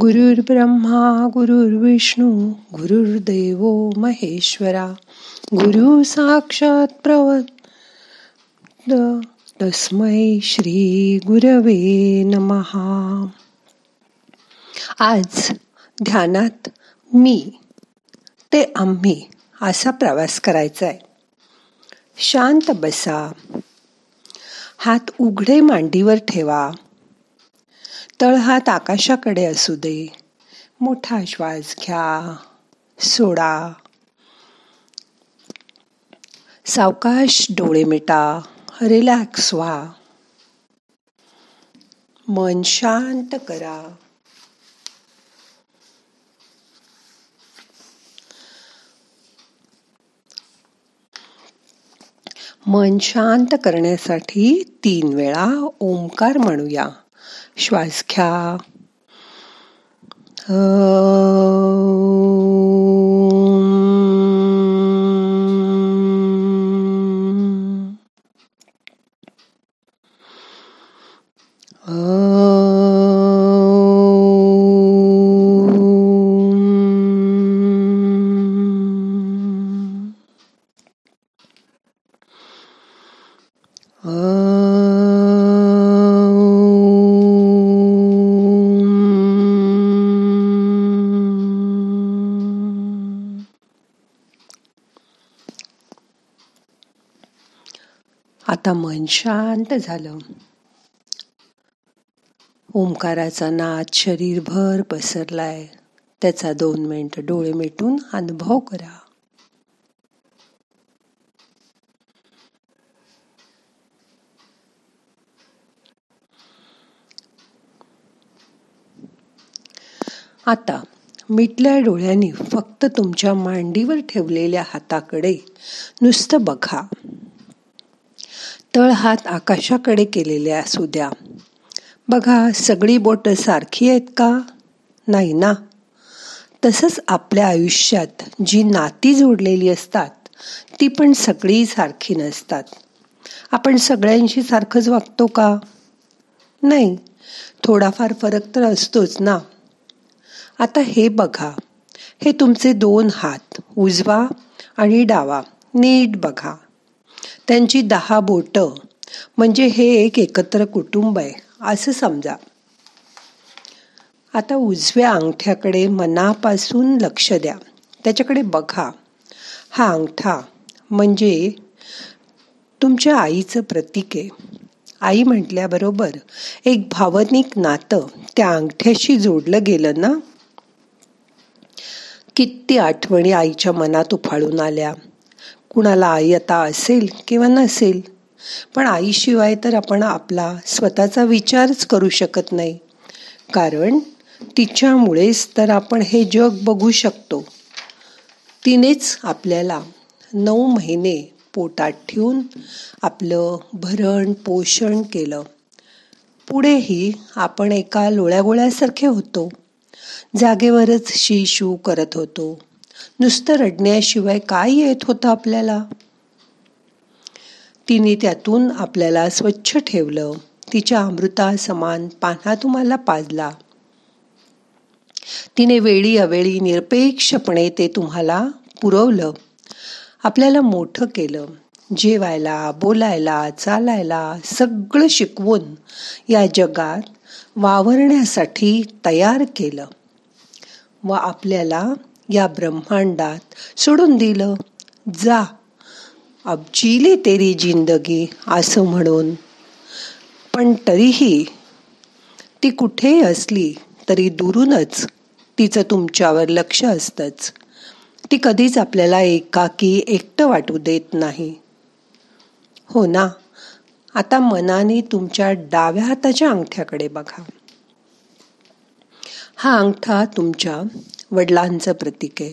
गुरुर् ब्रह्मा गुरुर्विष्णू गुरुर्देव महेश्वरा गुरु साक्षात प्रवत तस्मै श्री गुरवे नमहा आज ध्यानात मी ते आम्ही असा प्रवास करायचा आहे शांत बसा. हात उघडे मांडीवर ठेवा. तळहात आकाशाकडे असू दे. मोठा श्वास घ्या. सोडा. सावकाश डोळे मिटा. रिलॅक्स व्हा. मन शांत करा. मन शांत करण्यासाठी तीन वेळा ओंकार म्हणूया. श्वास घ्या आता शांत झालं. ओंकाराचा नाद शरीरभर पसरलाय. त्याचा दोन मिनिट डोळे मिटून अनुभव करा. आता मिटल्या डोळ्यांनी फक्त तुमच्या मांडीवर ठेवलेल्या हाताकडे नुसतं बघा. तळ हात आकाशाकडे केलेले असू द्या. बघा सगळी बोटं सारखी आहेत का? नाही ना. तसंच आपल्या आयुष्यात जी नाती जोडलेली असतात ती पण सगळी सारखी नसतात. आपण सगळ्यांशी सारखंच वागतो का? नाही. थोडाफार फरक तर असतोच ना. आता हे बघा. हे तुमचे दोन हात उजवा आणि डावा नीट बघा. त्यांची दहा बोट. म्हणजे हे एक एकत्र कुटुंब आहे. असं समजा. आता उजव्या अंगठ्याकडे मनापासून लक्ष द्या. त्याच्याकडे बघा. हा अंगठा म्हणजे तुमच्या आईचं प्रतीक आहे. आई म्हटल्याबरोबर एक भावनिक नातं त्या अंगठ्याशी जोडलं गेलं ना? किती आठवणी आईच्या मनात उफाळून आल्या. कुणाला आयता असेल किंवा नसेल पण आईशिवाय तर आपण आपला स्वतःचा विचारच करू शकत नाही. कारण तिच्यामुळेच तर आपण हे जग बघू शकतो. तिनेच आपल्याला नऊ महिने पोटात ठेवून आपलं भरण पोषण केलं. पुढेही आपण एका लोळ्यागोळ्यासारखे होतो. जागेवरच शी शू करत होतो. नुसतं रडण्याशिवाय काय येत होतं आपल्याला? तिने त्यातून आपल्याला स्वच्छ ठेवलं. तिच्या अमृता समान पान्हा तुम्हाला पाजला. तिने वेळी अवेळी निरपेक्षपणे ते तुम्हाला पुरवलं. आपल्याला मोठं केलं. जेवायला बोलायला चालायला सगळं शिकवून या जगात वावरण्यासाठी तयार केलं. व आपल्याला या ब्रह्मांडात सोडून दिलं. जा. अब तेरी जिंदगी असं म्हणून. पण तरीही ती कुठेही असली तरी दुरूनच तिचं तुमच्यावर लक्ष असतंच. ती कधीच आपल्याला एकाकी एकटं वाटू देत नाही. हो ना. आता मनाने तुमच्या डाव्या हाताच्या अंगठ्याकडे बघा. हा अंगठा तुमच्या वडिलांचं प्रतीक आहे.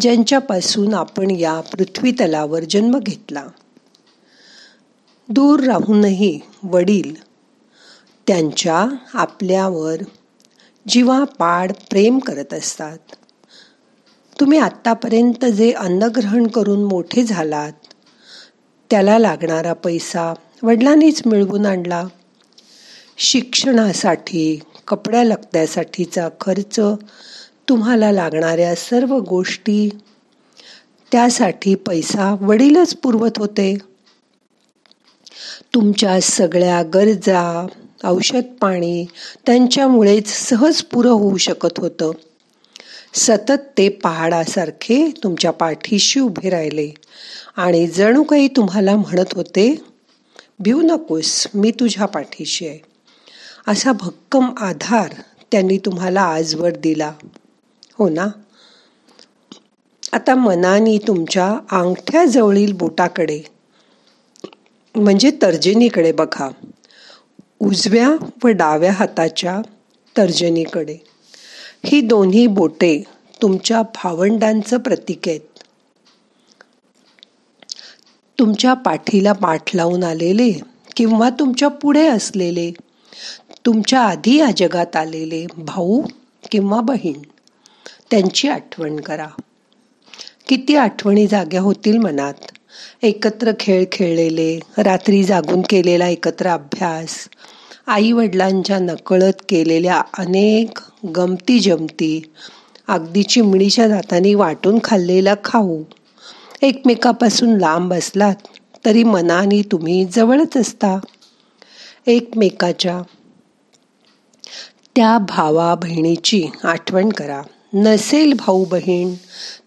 ज्यांच्यापासून आपण या पृथ्वी तलावर जन्म घेतला. दूर राहूनही वडील त्यांच्या आपल्यावर जीवापाड प्रेम करत असतात. तुम्ही आत्तापर्यंत जे अन्न ग्रहण करून मोठे झालात त्याला लागणारा पैसा वडिलांनीच मिळवून आणला. शिक्षणासाठी कपड्या लगत्यासाठीचा खर्च तुम्हाला लागणाऱ्या सर्व गोष्टी. त्यासाठी पैसा वडीलच पुरवत होते. तुमच्या सगळ्या गरजा औषध पाणी त्यांच्यामुळेच सहज पुरं होऊ शकत होतं. सतत ते पहाडासारखे तुमच्या पाठीशी उभे राहिले. आणि जणू काही तुम्हाला म्हणत होते भिऊ नकोस मी तुझ्या पाठीशी आहे. असा भक्कम आधार त्यांनी तुम्हाला आजवर दिला. हो ना? आता मनाने तुमच्या अंगठ्याजवळील बोटाकडे म्हणजे तर्जनीकडे बघा. उजव्या व डाव्या हाताच्या तर्जनीकडे. ही दोन्ही बोटे तुमच्या भावंडांचं प्रतीक आहेत. तुमच्या पाठीला पाठ लावून आलेले किंवा तुमच्यापुढे असलेले तुमच्या आधी या जगात आलेले भाऊ किंवा बहीण. त्यांची आठवण करा. किती आठवणी जाग्या होतील मनात. एकत्र खेळ खेळलेले रात्री जागून केलेला एकत्र अभ्यास आई वडिलांच्या नकळत केलेल्या अनेक गमती जमती अगदी चिमणीच्या दाताने वाटून खाल्लेला खाऊ. एकमेकापासून लांब असलात तरी मनाने तुम्ही जवळच असता. एकमेकाच्या त्या भावा बहिणीची आठवण करा. नसेल भाऊ बहीण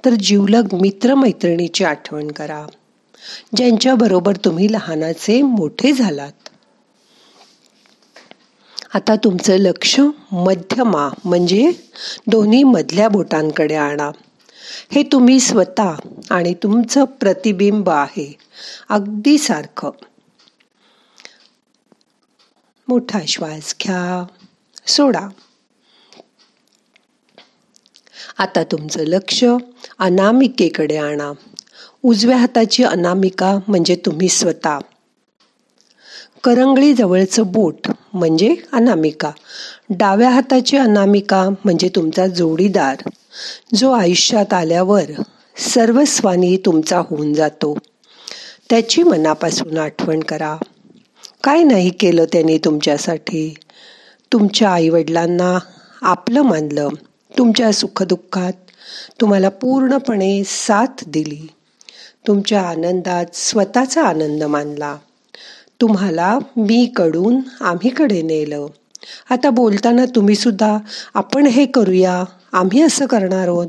तर जीवलग मित्रमैत्रिणीची आठवण करा. ज्यांच्याबरोबर तुम्ही लहानाचे मोठे झालात. आता तुमचं लक्ष मध्यमा म्हणजे दोन्ही मधल्या बोटांकडे आणा. हे तुम्ही स्वतः आणि तुमचं प्रतिबिंब आहे. अगदी सारखं. मोठा श्वास घ्या. सोडा. आता तुमचं लक्ष अनामिकेकडे आणा. उजव्या हाताची अनामिका म्हणजे तुम्ही स्वतः. करंगळीजवळचं बोट म्हणजे अनामिका. डाव्या हाताची अनामिका म्हणजे तुमचा जोडीदार जो आयुष्यात आल्यावर सर्वस्वानी तुमचा होऊन जातो. त्याची मनापासून आठवण करा. काय नाही केलं त्याने तुमच्यासाठी? तुमच्या आईवडिलांना आपलं मानलं. तुमच्या सुखदुःखात तुम्हाला पूर्णपणे साथ दिली. तुमच्या आनंदात स्वतःचा आनंद मानला. तुम्हाला मी कडून आम्हीकडे नेलं. आता बोलताना तुम्ही सुद्धा आपण हे करूया आम्ही असं करणार आहोत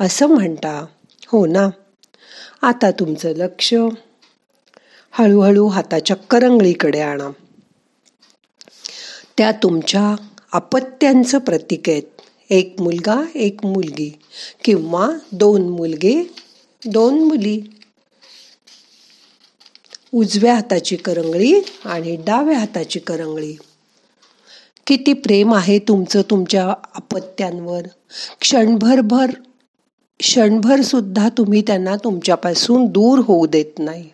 असं म्हणता. हो ना? आता तुमचं लक्ष. हळूहळू हाताच्या करंगळीकडे आणा. त्या तुमच्या अपत्यांचं प्रतीक आहेत. एक मुलगा एक मुलगी किंवा दोन मुलगे दोन मुली. उजव्या हाताची करंगळी आणि डाव्या हाताची करंगळी. किती प्रेम आहे तुमचं तुमच्या अपत्यांवर. क्षणभर भर क्षणभर सुद्धा तुम्ही त्यांना तुमच्यापासून दूर होऊ देत नाही.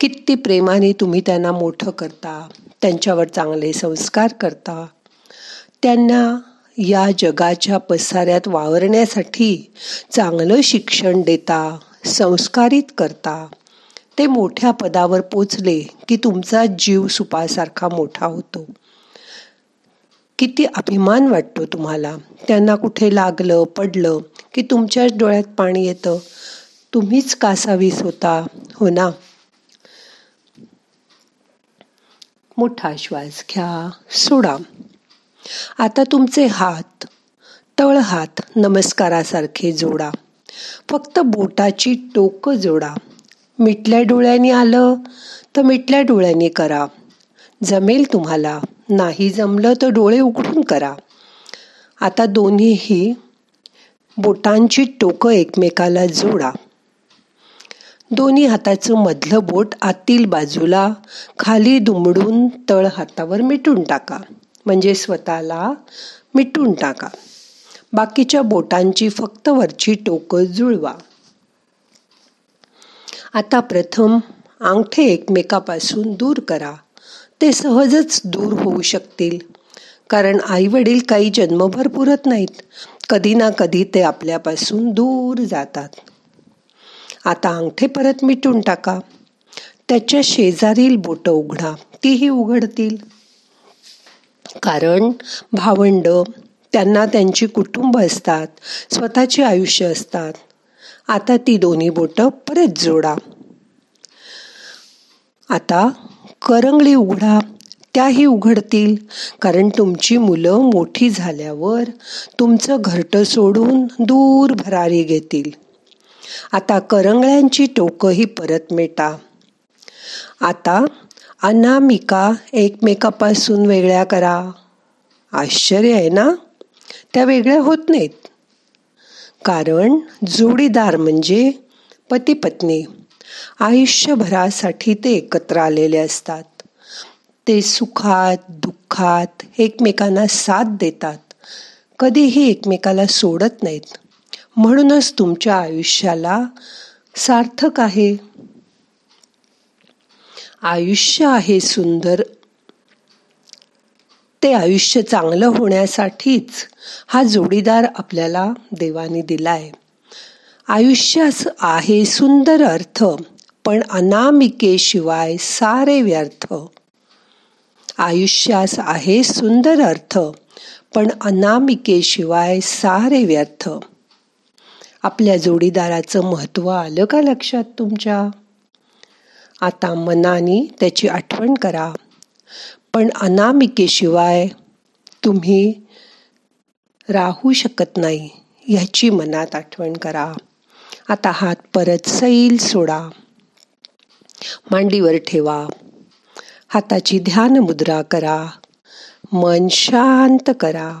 किती प्रेमाने तुम्ही त्यांना मोठं करता त्यांच्यावर चांगले संस्कार करता. त्यांना या जगाच्या पसाऱ्यात वावरण्यासाठी चांगलं शिक्षण देता संस्कारित करता. ते मोठ्या पदावर पोचले की तुमचा जीव सुपासारखा मोठा होतो. किती अभिमान वाटतो तुम्हाला. त्यांना कुठे लागलं पडलं की तुमच्याच डोळ्यात पाणी येतं. तुम्हीच कासावीस होता? हो ना? मोठा श्वास घ्या सोडा. आता तुमचे हात तळ हात नमस्कारासारखे जोडा. फक्त बोटाची टोकं जोडा. मिटल्या डोळ्यांनी आलं तर मिटल्या डोळ्यांनी करा. जमेल तुम्हाला नाही जमलं तर डोळे उघडून करा. आता दोन्हीही बोटांची टोकं एकमेकाला जोडा. दोन्ही हाताचं मधलं बोट आतील बाजूला खाली दुमडून तळ हातावर मिटून टाका. म्हणजे स्वतःला मिटून टाका. बाकीच्या बोटांची फक्त वरची टोकं जुळवा. आता प्रथम अंगठे एकमेकापासून दूर करा. ते सहजच दूर होऊ शकतील. कारण आई वडील काही जन्मभर पुरत नाहीत. कधी ना कधी ते आपल्यापासून दूर जातात. आता अंगठे परत मिटून टाका. त्याच्या शेजारील बोटं उघडा. तीही उघडतील. कारण भावंड त्यांना त्यांची कुटुंब असतात स्वतःचे आयुष्य असतात. आता ती दोन्ही बोट परत जोडा. आता करंगळी उघडा. त्याही उघडतील कारण तुमची मुलं मोठी झाल्यावर तुमचं घरटं सोडून दूर भरारी घेतील. आता करंगळ्यांची टोकंही परत मिटा. आता अनामिका एकमेकापासून वेगळ्या करा. आश्चर्य आहे ना? त्या वेगळ्या होत नाहीत. कारण जोडीदार म्हणजे पती पत्नी आयुष्यभरासाठी ते एकत्र आलेले असतात. ते सुखात दुःखात एकमेकांना साथ देतात. कधीही एकमेकाला सोडत नाहीत. म्हणूनच तुमच्या आयुष्याला सार्थक आहे. आयुष्य आहे सुंदर. ते आयुष्य चांगलं होण्यासाठीच हा जोडीदार आपल्याला देवाने दिलाय. आयुष्यास आहे सुंदर अर्थ पण अनामिकेशिवाय सारे व्यर्थ. आयुष्यास आहे सुंदर अर्थ पण अनामिकेशिवाय सारे व्यर्थ. आपल्या जोडीदाराचं महत्त्व आलं का लक्षात तुमच्या? आता मनाने त्याची आठवण करा. पण अनामिकेशिवाय तुम्ही राहू शकत नाही ह्याची मनात आठवण करा. आता हात परत सैल सोडा. मांडीवर ठेवा. हाताची ध्यान मुद्रा करा. मन शांत करा.